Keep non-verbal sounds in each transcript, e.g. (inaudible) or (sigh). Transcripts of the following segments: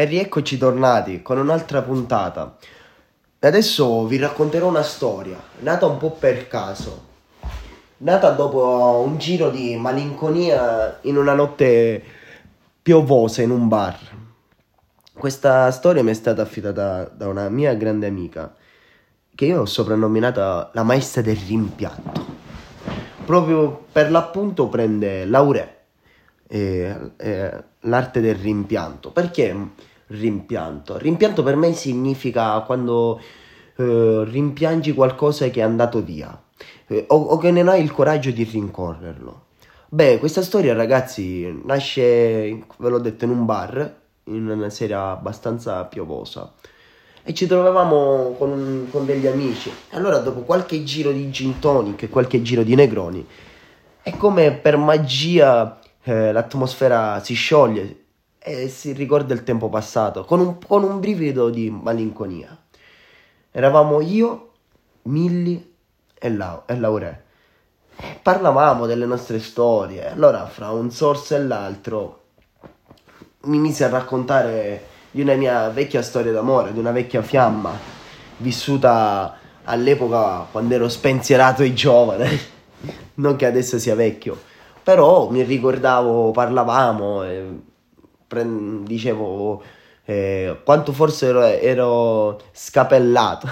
E rieccoci tornati con un'altra puntata. Adesso vi racconterò una storia, nata un po' per caso. Nata dopo un giro di malinconia in una notte piovosa in un bar. Questa storia mi è stata affidata da una mia grande amica, che io ho soprannominata la maestra del rimpianto. Proprio per l'appunto prende laurea eh, eh, l'arte del rimpianto. Perché rimpianto? Rimpianto per me significa quando eh, rimpiangi qualcosa che è andato via eh, o, o, che non hai il coraggio di rincorrerlo. Beh, questa storia ragazzi nasce, ve l'ho detto, in un bar, in una sera abbastanza piovosa. E ci trovavamo con, con degli amici. Allora, dopo qualche giro di gin tonic e qualche giro di negroni, è come per magia eh, l'atmosfera si scioglie e si ricorda il tempo passato con un, con un brivido di malinconia. Eravamo io, Milli e, La- e Laure. Parlavamo delle nostre storie. Allora, fra un sorso e l'altro, mi mise a raccontare di una mia vecchia storia d'amore, di una vecchia fiamma vissuta all'epoca quando ero spensierato e giovane. (laughs) non che adesso sia vecchio però mi ricordavo, parlavamo, e pre- dicevo eh, quanto forse ero, ero scapellato,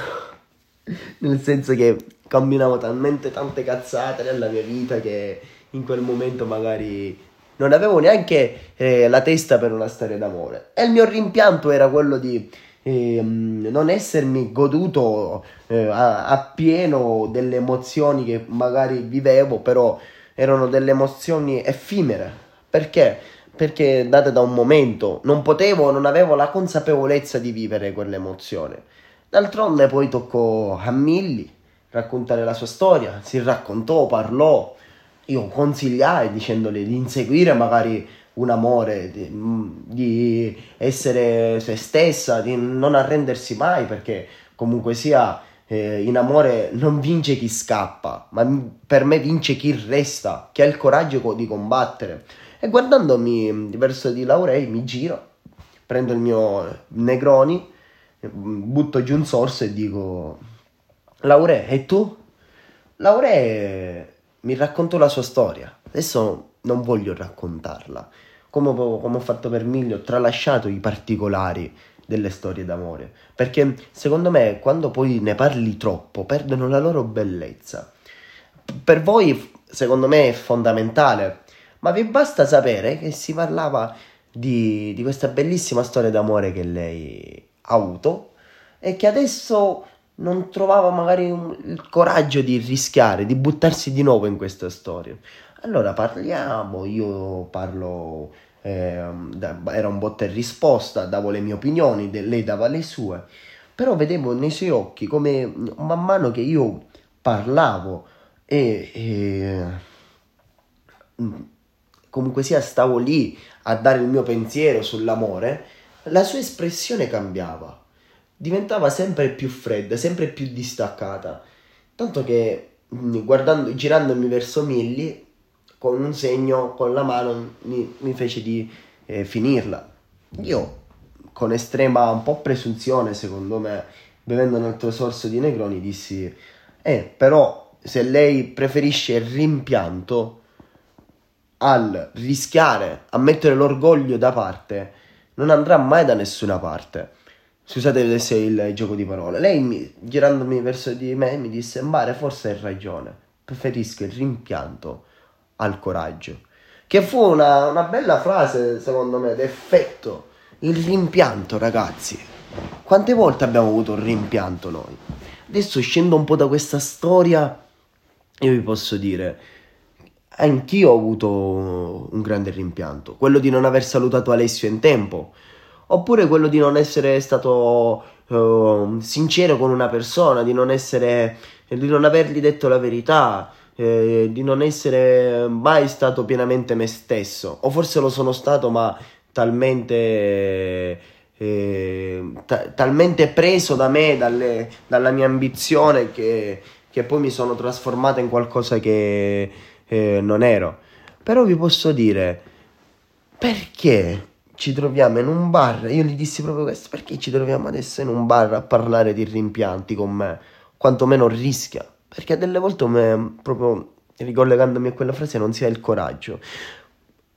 (laughs) nel senso che combinavo talmente tante cazzate nella mia vita che in quel momento magari non avevo neanche eh, la testa per una storia d'amore. E il mio rimpianto era quello di eh, non essermi goduto eh, appieno delle emozioni che magari vivevo, però erano delle emozioni effimere. Perché? Perché date da un momento non potevo, non avevo la consapevolezza di vivere quell'emozione. D'altronde poi toccò a Milli raccontare la sua storia, si raccontò, parlò, io consigliai dicendole di inseguire magari un amore, di, di, essere se stessa, di non arrendersi mai perché comunque sia eh, in amore non vince chi scappa, ma per me vince chi resta, che ha il coraggio di combattere. E guardandomi verso di Laurei mi giro, prendo il mio Negroni, butto giù un sorso e dico Laure, e tu? Laure mi raccontò la sua storia. Adesso non voglio raccontarla. Come, come ho fatto per Miglio, ho tralasciato i particolari delle storie d'amore, perché secondo me quando poi ne parli troppo perdono la loro bellezza. Per voi secondo me è fondamentale, ma vi basta sapere che si parlava di, di questa bellissima storia d'amore che lei ha avuto e che adesso non trovava magari un, il coraggio di rischiare, di buttarsi di nuovo in questa storia. Allora parliamo, io parlo eh, era un botta e risposta, davo le mie opinioni, lei dava le sue, però vedevo nei suoi occhi come man mano che io parlavo e, e comunque sia stavo lì a dare il mio pensiero sull'amore, la sua espressione cambiava, diventava sempre più fredda, sempre più distaccata, tanto che guardando, girandomi verso Milli con un segno con la mano mi, mi fece di eh, finirla. Io con estrema un po' presunzione secondo me, bevendo un altro sorso di Negroni, dissi, eh però se lei preferisce il rimpianto al rischiare, a mettere l'orgoglio da parte, non andrà mai da nessuna parte. Scusate se il gioco di parole. Lei, mi, girandomi verso di me, mi disse: Mare, forse hai ragione. Preferisco il rimpianto al coraggio. Che fu una, una bella frase, secondo me, d'effetto. Il rimpianto, ragazzi. Quante volte abbiamo avuto un rimpianto noi? Adesso scendo un po' da questa storia io vi posso dire, anch'io ho avuto un grande rimpianto, quello di non aver salutato Alessio in tempo, oppure quello di non essere stato uh, sincero con una persona, di non essere, di non avergli detto la verità, eh, di non essere mai stato pienamente me stesso, o forse lo sono stato, ma talmente, eh, ta- talmente preso da me, dalle, dalla mia ambizione, che, che, poi mi sono trasformato in qualcosa che eh, non ero. Però vi posso dire, perché ci troviamo in un bar, io gli dissi proprio questo, perché ci troviamo adesso in un bar a parlare di rimpianti con me? Quantomeno rischia, perché delle volte me, proprio ricollegandomi a quella frase non si ha il coraggio.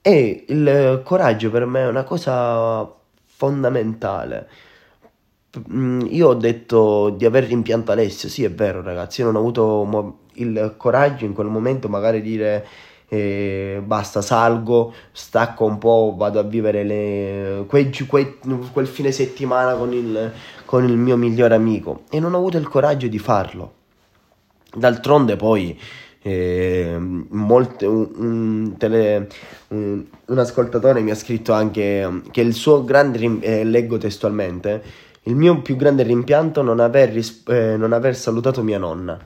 E il coraggio per me è una cosa fondamentale. Mm, io ho detto di aver rimpianto Alessio, sì è vero ragazzi, io non ho avuto il coraggio in quel momento magari di dire eh, basta salgo, stacco un po', vado a vivere le, quei, quei, quel fine settimana con il, con il mio migliore amico e non ho avuto il coraggio di farlo. D'altronde poi eh, molte, un, un, tele, un, un, ascoltatore mi ha scritto anche che il suo grande, eh, leggo testualmente, il mio più grande rimpianto non eh, non aver salutato mia nonna.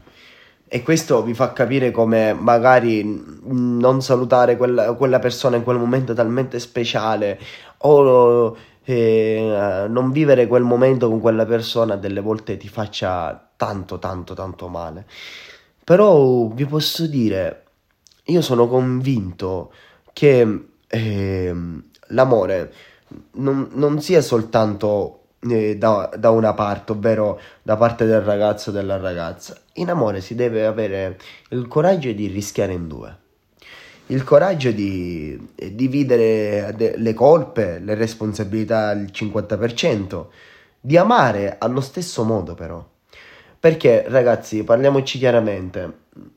E questo vi fa capire come magari non salutare quella, quella persona in quel momento talmente speciale o eh, non vivere quel momento con quella persona delle volte ti faccia tanto tanto tanto male. Però vi posso dire, io sono convinto che eh, l'amore non, non, sia soltanto eh, da, da, una parte, ovvero da parte del ragazzo o della ragazza. In amore si deve avere il coraggio di rischiare in due. Il coraggio di dividere le colpe, le responsabilità al 50%, di amare allo stesso modo però perché ragazzi, parliamoci chiaramente,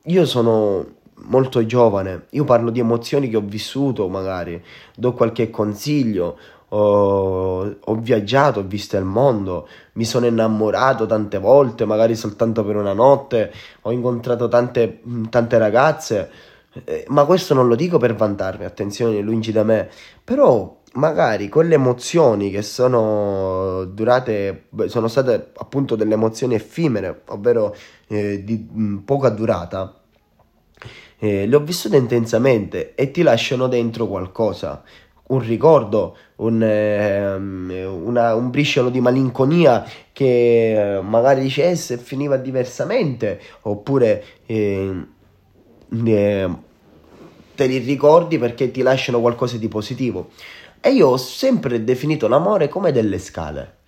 io sono molto giovane, io parlo di emozioni che ho vissuto magari, do qualche consiglio, ho, ho, viaggiato, ho visto il mondo, mi sono innamorato tante volte, magari soltanto per una notte, ho incontrato tante, tante ragazze, eh, ma questo non lo dico per vantarmi, attenzione, lungi da me, però magari quelle emozioni che sono durate, sono state appunto delle emozioni effimere, ovvero eh, di mh, poca durata, eh, le ho vissute intensamente e ti lasciano dentro qualcosa, un ricordo, un, eh, una, un briciolo di malinconia che eh, magari dice eh, se finiva diversamente, oppure eh, te li ricordi perché ti lasciano qualcosa di positivo. E io ho sempre definito l'amore come delle scale.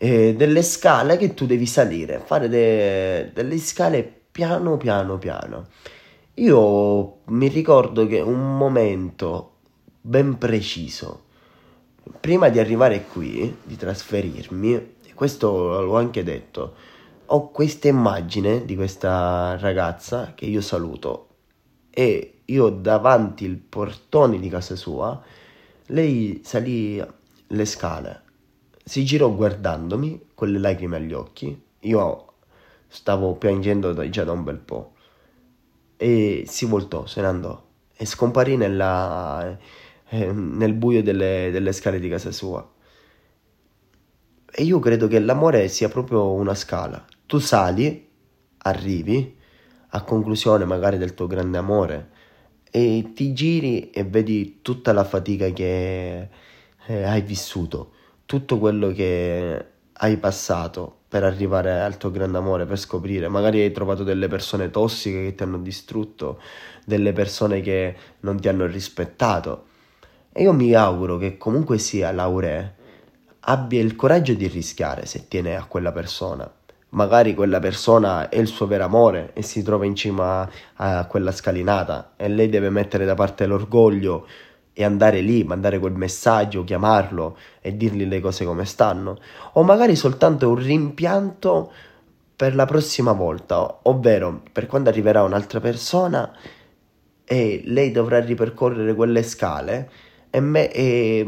Delle scale che tu devi salire, fare de- delle scale piano piano piano. Io mi ricordo che un momento ben preciso, prima di arrivare qui, di trasferirmi, questo l'ho anche detto, ho questa immagine di questa ragazza che io saluto e io davanti il portone di casa sua lei salì le scale, si girò guardandomi con le lacrime agli occhi. Io stavo piangendo già da un bel po'. E si voltò, se ne andò e scomparì nella, eh, nel buio delle, delle scale di casa sua. E io credo che l'amore sia proprio una scala. Tu sali, arrivi, a conclusione magari del tuo grande amore, e ti giri e vedi tutta la fatica che eh, hai vissuto, tutto quello che hai passato per arrivare al tuo grande amore, per scoprire, magari hai trovato delle persone tossiche che ti hanno distrutto, delle persone che non ti hanno rispettato. E io mi auguro che comunque sia Laure abbia il coraggio di rischiare se tiene a quella persona. Magari quella persona è il suo vero amore e si trova in cima a quella scalinata. E lei deve mettere da parte l'orgoglio e andare lì, mandare quel messaggio, chiamarlo e dirgli le cose come stanno, o magari soltanto un rimpianto per la prossima volta, ovvero per quando arriverà un'altra persona e lei dovrà ripercorrere quelle scale e, me, e,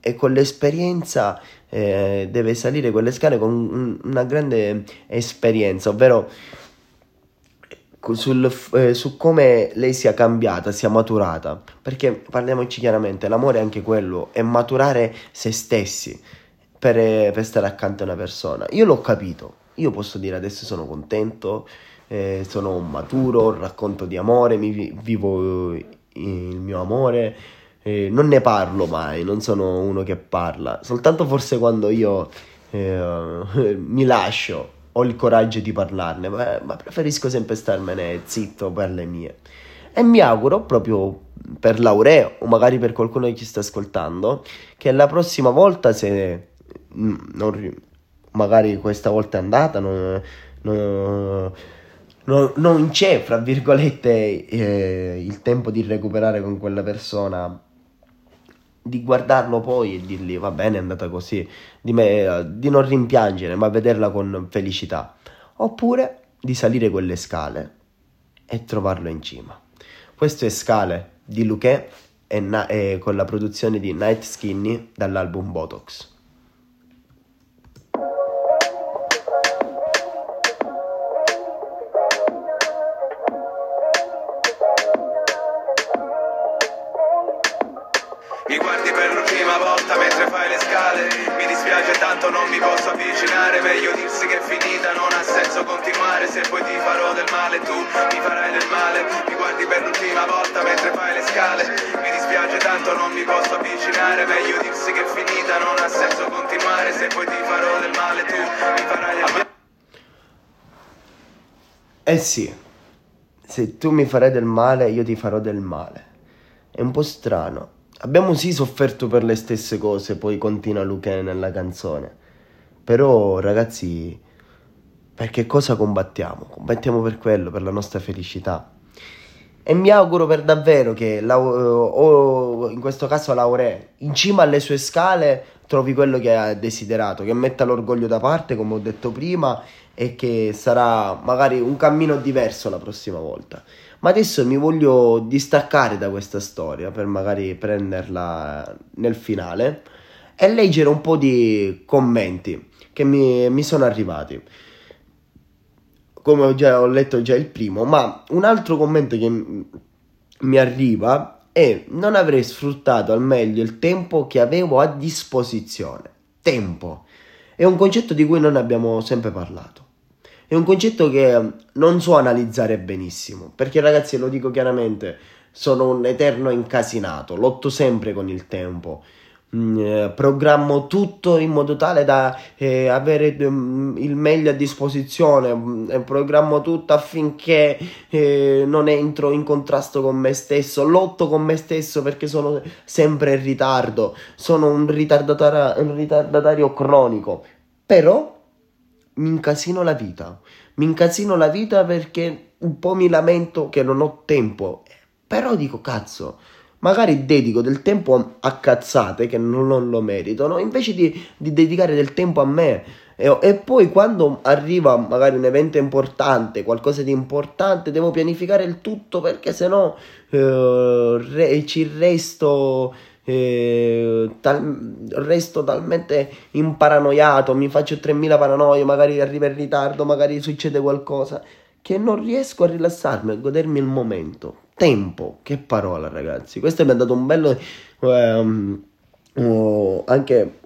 e con l'esperienza eh, deve salire quelle scale con un, una grande esperienza, ovvero sul, eh, su come lei sia cambiata, sia maturata. Perché parliamoci chiaramente, l'amore è anche quello, è maturare se stessi per, per stare accanto a una persona. Io l'ho capito, io posso dire adesso sono contento, eh, sono maturo, racconto di amore, mi vivo il mio amore eh, non ne parlo mai, non sono uno che parla, soltanto forse quando io eh, (laughs) mi lascio ho il coraggio di parlarne, ma, ma, preferisco sempre starmene zitto per le mie. E mi auguro proprio per Laureo o magari per qualcuno che ci sta ascoltando che la prossima volta se mm, non, magari questa volta è andata non, non, non, c'è fra virgolette eh, il tempo di recuperare con quella persona di guardarlo poi e dirgli va bene è andata così di, me, di non rimpiangere ma vederla con felicità oppure di salire quelle scale e trovarlo in cima questo è Scale di Luque e, na- e con la produzione di Night Skinny dall'album Botox. Scale Mi dispiace tanto non mi posso avvicinare. Meglio dirsi che è finita, non ha senso continuare. Se poi ti farò del male tu mi farai del male. Mi guardi per l'ultima volta mentre fai le scale. Mi dispiace tanto non mi posso avvicinare. Meglio dirsi che è finita, non ha senso continuare. Se poi ti farò del male tu mi farai del male. Eh sì, se tu mi farai del male io ti farò del male. È un po' strano. Abbiamo sì sofferto per le stesse cose, poi continua Luque nella canzone. Però, ragazzi, per che cosa combattiamo? Combattiamo per quello, per la nostra felicità. E mi auguro per davvero che, la, o in questo caso Laure, in cima alle sue scale trovi quello che ha desiderato, che metta l'orgoglio da parte, come ho detto prima, e che sarà magari un cammino diverso la prossima volta. Ma adesso mi voglio distaccare da questa storia per magari prenderla nel finale e leggere un po' di commenti che mi, mi sono arrivati. Come ho, già, ho letto già il primo, ma un altro commento che mi arriva è non avrei sfruttato al meglio il tempo che avevo a disposizione. Tempo è un concetto di cui non abbiamo sempre parlato. È un concetto che non so analizzare benissimo, perché ragazzi lo dico chiaramente, sono un eterno incasinato, lotto sempre con il tempo. Mm, eh, programmo tutto in modo tale da eh, avere mm, il meglio a disposizione, mm, programmo tutto affinché eh, non entro in contrasto con me stesso, lotto con me stesso perché sono sempre in ritardo, sono un un ritardatario cronico, però mi incasino la vita. Mi incasino la vita perché un po' mi lamento che non ho tempo. Però dico, cazzo, magari dedico del tempo a cazzate che non, non lo meritano, invece di, di, dedicare del tempo a me. E, e, poi quando arriva magari un evento importante, qualcosa di importante, devo pianificare il tutto perché sennò eh, re, ci resto tal- resto talmente imparanoiato, mi faccio 3000 paranoie, magari arriva in ritardo, magari succede qualcosa, che non riesco a rilassarmi, a godermi il momento. Tempo, che parola ragazzi, questo mi ha dato un bello... Um, uh, anche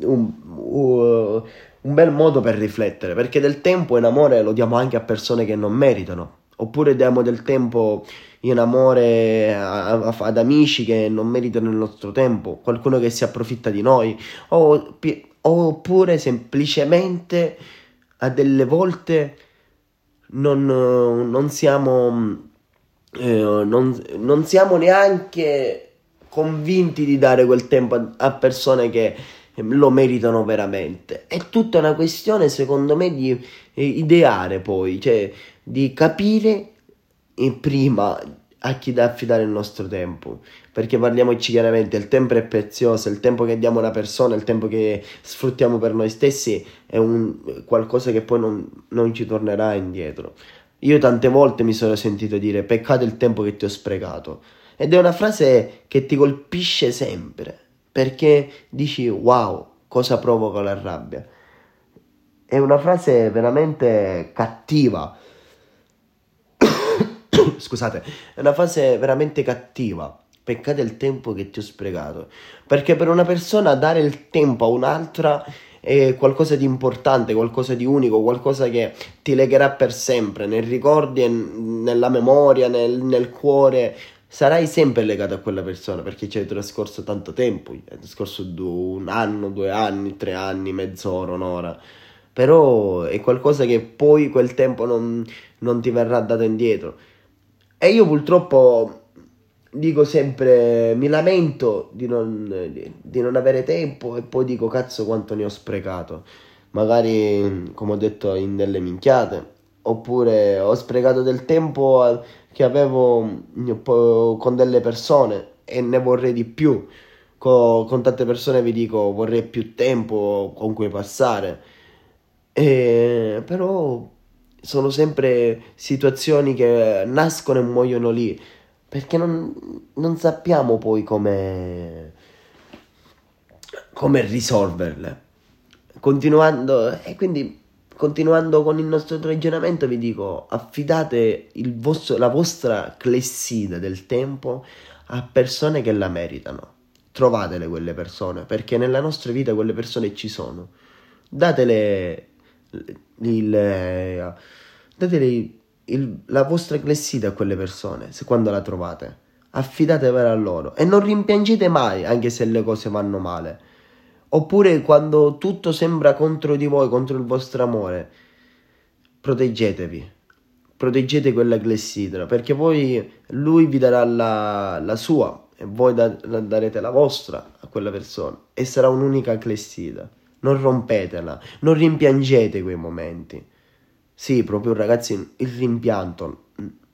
un, uh, un bel modo per riflettere, perché del tempo in amore lo diamo anche a persone che non meritano, oppure diamo del tempo in amore a, a, ad amici che non meritano il nostro tempo, qualcuno che si approfitta di noi, o, oppure semplicemente a delle volte non, non siamo eh, non, non, siamo neanche convinti di dare quel tempo a, a persone che lo meritano veramente. È tutta una questione, secondo me, di eh, ideare poi, cioè di capire prima a chi da affidare il nostro tempo. Perché parliamoci chiaramente, il tempo è prezioso, il tempo che diamo a una persona, il tempo che sfruttiamo per noi stessi è un, qualcosa che poi non, non ci tornerà indietro. Io tante volte mi sono sentito dire peccato il tempo che ti ho sprecato. Ed è una frase che ti colpisce sempre, perché dici wow, cosa provoca la rabbia. È una frase veramente cattiva (coughs) scusate, è una fase veramente cattiva. Peccato il tempo che ti ho sprecato. Perché per una persona dare il tempo a un'altra è qualcosa di importante, qualcosa di unico, qualcosa che ti legherà per sempre, nei ricordi, nella memoria, nel, nel cuore. Sarai sempre legato a quella persona perché ci hai trascorso tanto tempo, è trascorso un anno, due anni, tre anni, mezz'ora, un'ora. Però è qualcosa che poi quel tempo non, non ti verrà dato indietro E io purtroppo dico sempre, mi lamento di non, di, non avere tempo e poi dico cazzo quanto ne ho sprecato. Magari, come ho detto, in delle minchiate. Oppure ho sprecato del tempo che avevo con delle persone e ne vorrei di più. Con, con tante persone vi dico vorrei più tempo con cui passare. E, però sono sempre situazioni che nascono e muoiono lì perché non, non sappiamo poi come, come risolverle. Continuando, e quindi continuando con il nostro ragionamento, vi dico: affidate vostro, la vostra clessida del tempo a persone che la meritano. Trovatele quelle persone, perché nella nostra vita quelle persone ci sono. Datele il, datele il, la vostra clessida a quelle persone, se quando la trovate. Affidatevela a loro e non rimpiangete mai, anche se le cose vanno male. Oppure quando tutto sembra contro di voi, contro il vostro amore, proteggetevi. Proteggete quella clessidra, perché poi lui vi darà la, la sua e voi da, darete la vostra a quella persona e sarà un'unica clessida. Non rompetela, non rimpiangete quei momenti. Sì, proprio ragazzi, il rimpianto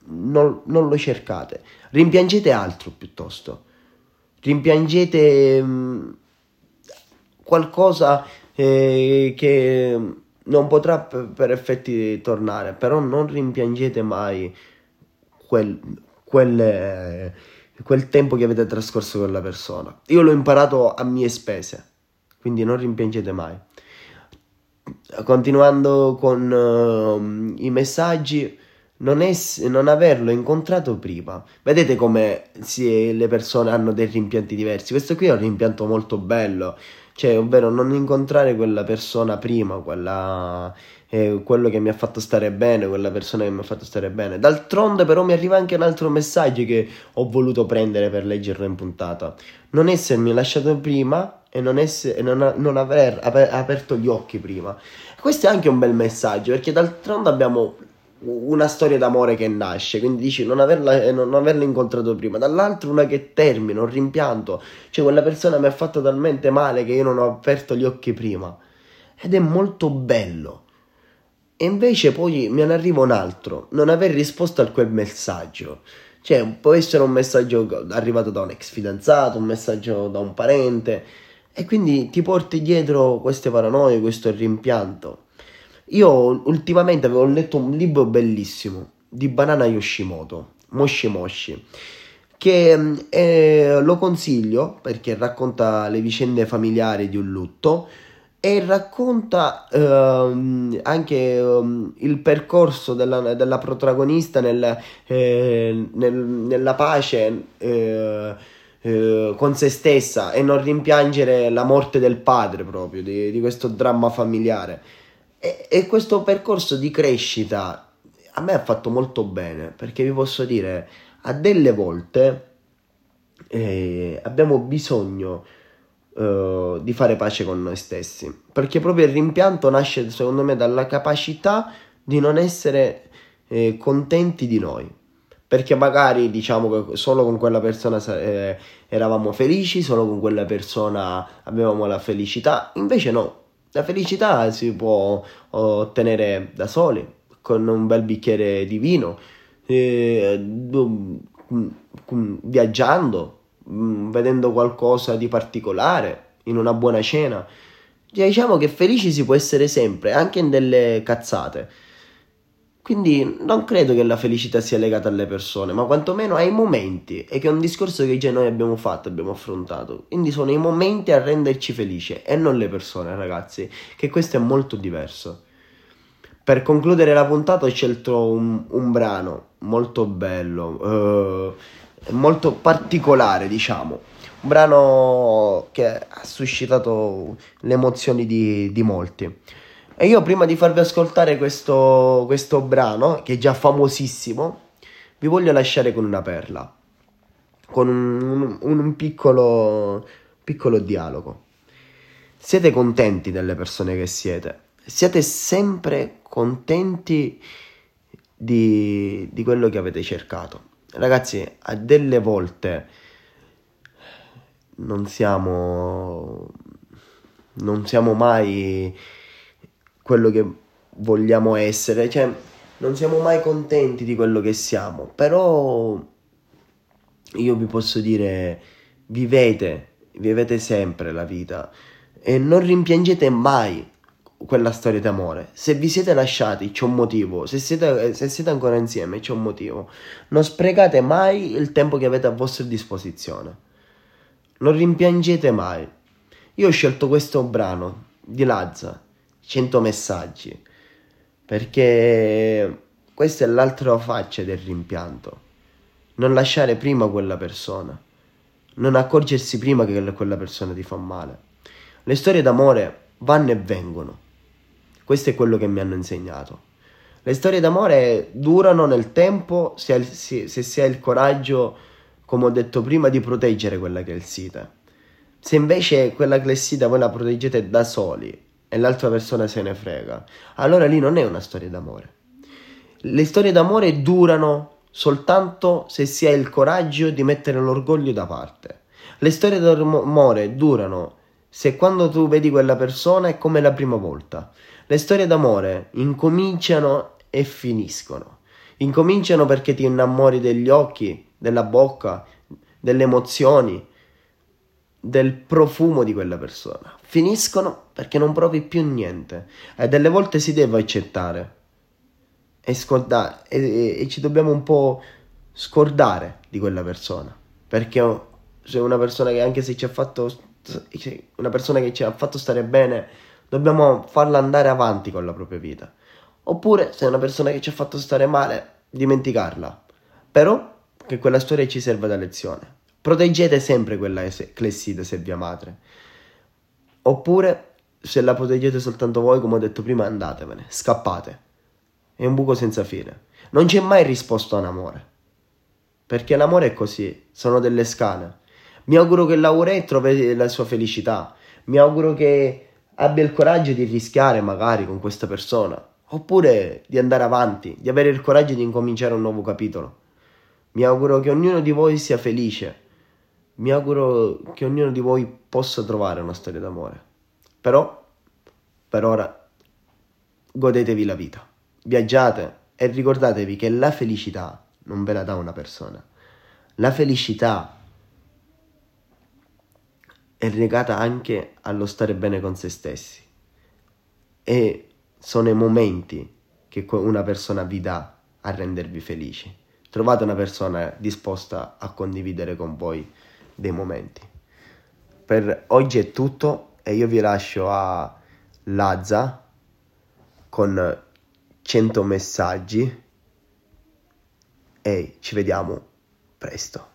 non, non lo cercate. Rimpiangete altro piuttosto. Rimpiangete mh, mm, qualcosa eh, che non potrà per, per effetti tornare, però non rimpiangete mai quel, quel, eh, quel tempo che avete trascorso con la persona. Io l'ho imparato a mie spese, quindi non rimpiangete mai continuando con uh, i messaggi, non, è, non averlo incontrato prima. Vedete come le persone hanno dei rimpianti diversi. Questo qui è un rimpianto molto bello, cioè, ovvero non incontrare quella persona prima, quella, eh, quello che mi ha fatto stare bene, quella persona che mi ha fatto stare bene. D'altronde, però, mi arriva anche un altro messaggio che ho voluto prendere per leggerlo in puntata. Non essermi lasciato prima e non, essere, non, non aver aperto gli occhi prima. Questo è anche un bel messaggio perché d'altronde abbiamo una storia d'amore che nasce, quindi dici non averla, eh, non averla incontrato prima, dall'altro una che termina, un rimpianto, cioè quella persona mi ha fatto talmente male che io non ho aperto gli occhi prima ed è molto bello. E invece poi me ne arriva un altro, non aver risposto a quel messaggio. Cioè, può essere un messaggio arrivato da un ex fidanzato, un messaggio da un parente, e quindi ti porti dietro queste paranoie, questo rimpianto. Io ultimamente avevo letto un libro bellissimo di Banana Yoshimoto, Moshi Moshi, che eh, lo consiglio perché racconta le vicende familiari di un lutto e racconta eh, anche eh, il percorso della, della protagonista nel, eh, nel, nella pace eh, eh, con se stessa e non rimpiangere la morte del padre proprio, di, di questo dramma familiare. E, e, questo percorso di crescita a me ha fatto molto bene, perché vi posso dire, a delle volte eh, abbiamo bisogno eh, di fare pace con noi stessi, perché proprio il rimpianto nasce secondo me dalla capacità di non essere eh, contenti di noi. Perché magari diciamo che solo con quella persona eh, eravamo felici, solo con quella persona avevamo la felicità, invece no, la felicità si può ottenere da soli, con un bel bicchiere di vino, eh, viaggiando, mm, vedendo qualcosa di particolare, in una buona cena. Diciamo che felici si può essere sempre, anche in delle cazzate. Quindi non credo che la felicità sia legata alle persone, ma quantomeno ai momenti, e che è un discorso che già noi abbiamo fatto, abbiamo affrontato. Quindi sono i momenti a renderci felici e non le persone, ragazzi, che questo è molto diverso. Per concludere la puntata ho scelto un, un brano molto bello, eh, molto particolare, diciamo. Un brano che ha suscitato le emozioni di, di molti. E io prima di farvi ascoltare questo, questo brano, che è già famosissimo, vi voglio lasciare con una perla, con un, un, un piccolo, piccolo dialogo. Siete contenti delle persone che siete? Siete sempre contenti di, di quello che avete cercato? Ragazzi, a delle volte non siamo non siamo mai quello che vogliamo essere, cioè non siamo mai contenti di quello che siamo, però io vi posso dire vivete, vivete sempre la vita e non rimpiangete mai quella storia d'amore. Se vi siete lasciati c'è un motivo, se siete, se siete ancora insieme c'è un motivo. Non sprecate mai il tempo che avete a vostra disposizione. Non rimpiangete mai. Io ho scelto questo brano di Lazza, 100 messaggi, perché questa è l'altra faccia del rimpianto. Non lasciare prima quella persona, non accorgersi prima che quella persona ti fa male. Le storie d'amore vanno e vengono. Questo è quello che mi hanno insegnato. Le storie d'amore durano nel tempo se, se, se si ha il coraggio, come ho detto prima, di proteggere quella che è il sita. Se invece quella clessida voi la proteggete da soli e l'altra persona se ne frega, allora lì non è una storia d'amore. Le storie d'amore durano soltanto se si ha il coraggio di mettere l'orgoglio da parte. Le storie d'amore durano se quando tu vedi quella persona è come la prima volta. Le storie d'amore incominciano e finiscono. Incominciano perché ti innamori degli occhi, della bocca, delle emozioni, del profumo di quella persona. Finiscono perché non provi più niente e delle volte si deve accettare e, scordare, e, e ci dobbiamo un po' scordare di quella persona perché se una persona che anche se ci ha fatto una persona che ci ha fatto stare bene dobbiamo farla andare avanti con la propria vita oppure se è una persona che ci ha fatto stare male dimenticarla però che quella storia ci serva da lezione Proteggete sempre quella clesside se vi amate. Oppure, se la proteggete soltanto voi, come ho detto prima, andatevene, scappate. È un buco senza fine. Non c'è mai risposto a un amore. Perché l'amore è così, sono delle scale. Mi auguro che Laurè trovi la sua felicità. Mi auguro che abbia il coraggio di rischiare magari con questa persona. Oppure di andare avanti, di avere il coraggio di incominciare un nuovo capitolo. Mi auguro che ognuno di voi sia felice mi auguro che ognuno di voi possa trovare una storia d'amore. Però, per ora, godetevi la vita. Viaggiate e ricordatevi che la felicità non ve la dà una persona. La felicità è legata anche allo stare bene con se stessi. E sono i momenti che una persona vi dà a rendervi felici. Trovate una persona disposta a condividere con voi dei momenti. Per oggi è tutto e io vi lascio a Lazza con 100 messaggi e ci vediamo presto.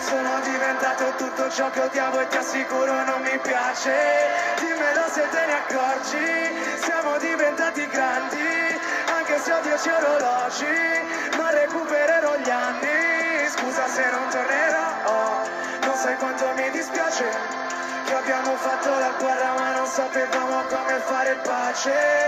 sono diventato tutto ciò che odiavo e ti assicuro non mi piace. Dimmelo se te ne accorgi Siamo diventati grandi Anche se ho dieci orologi Ma recupererò gli anni. Scusa se non tornerò Non sai quanto mi dispiace abbiamo fatto la guerra ma non sapevamo come fare pace